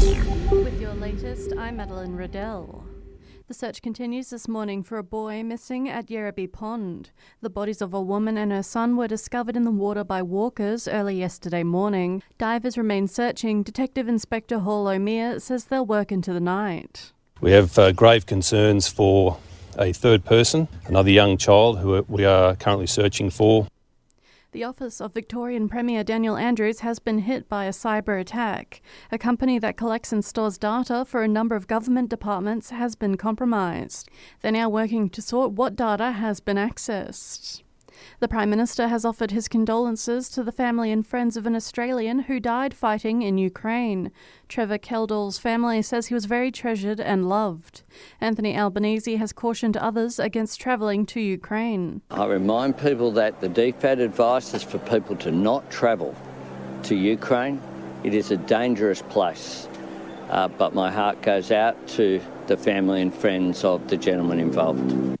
With your latest, I'm Madeline Riddell. The search continues this morning for a boy missing at Yerrabi Pond. The bodies of a woman and her son were discovered in the water by walkers early yesterday morning. Divers remain searching. Detective Inspector Hall O'Meara says they'll work into the night. We have uh, grave concerns for a third person, another young child who we are currently searching for. The office of Victorian Premier Daniel Andrews has been hit by a cyber attack. A company that collects and stores data for a number of government departments has been compromised. They're now working to sort what data has been accessed. The Prime Minister has offered his condolences to the family and friends of an Australian who died fighting in Ukraine. Trevor Kendall's family says he was very treasured and loved. Anthony Albanese has cautioned others against travelling to Ukraine. I remind people that the DFAT advice is for people to not travel to Ukraine. It is a dangerous place. Uh, but my heart goes out to the family and friends of the gentleman involved.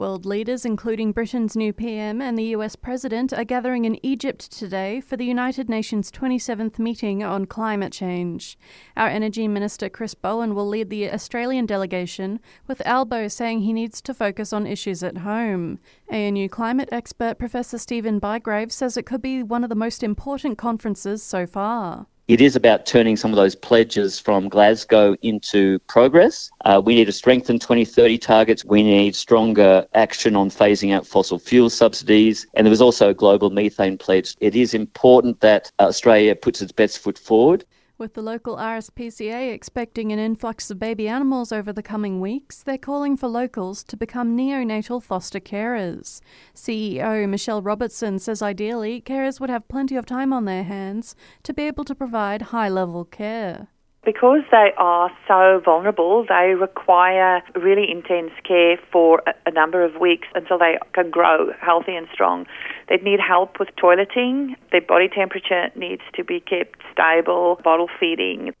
World leaders, including Britain's new PM and the US President, are gathering in Egypt today for the United Nations 27th meeting on climate change. Our Energy Minister Chris Bowen will lead the Australian delegation, with Albo saying he needs to focus on issues at home. ANU climate expert Professor Stephen Bygrave says it could be one of the most important conferences so far it is about turning some of those pledges from Glasgow into progress. Uh, we need to strengthen 2030 targets. We need stronger action on phasing out fossil fuel subsidies. And there was also a global methane pledge. It is important that Australia puts its best foot forward. With the local RSPCA expecting an influx of baby animals over the coming weeks, they're calling for locals to become neonatal foster carers. CEO Michelle Robertson says ideally, carers would have plenty of time on their hands to be able to provide high level care. Because they are so vulnerable, they require really intense care for a number of weeks until they can grow healthy and strong. They need help with toileting. Their body temperature needs to be kept stable, bottle feeding.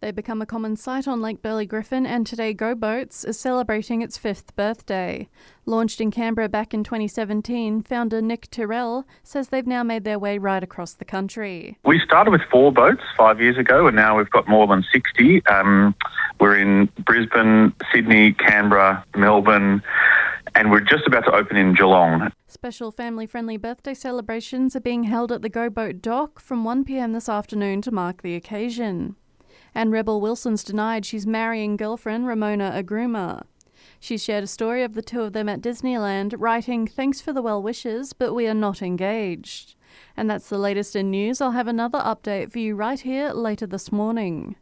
They become a common sight on Lake Burley Griffin, and today Go Boats is celebrating its fifth birthday. Launched in Canberra back in 2017, founder Nick Tyrrell says they've now made their way right across the country. We started with four boats five years ago, and now we've got more than 60. Um, we're in Brisbane, Sydney, Canberra, Melbourne, and we're just about to open in Geelong. Special family friendly birthday celebrations are being held at the Go Boat Dock from 1pm this afternoon to mark the occasion and Rebel Wilson's denied she's marrying girlfriend Ramona Agruma. She shared a story of the two of them at Disneyland, writing, Thanks for the well wishes, but we are not engaged. And that's the latest in news. I'll have another update for you right here later this morning.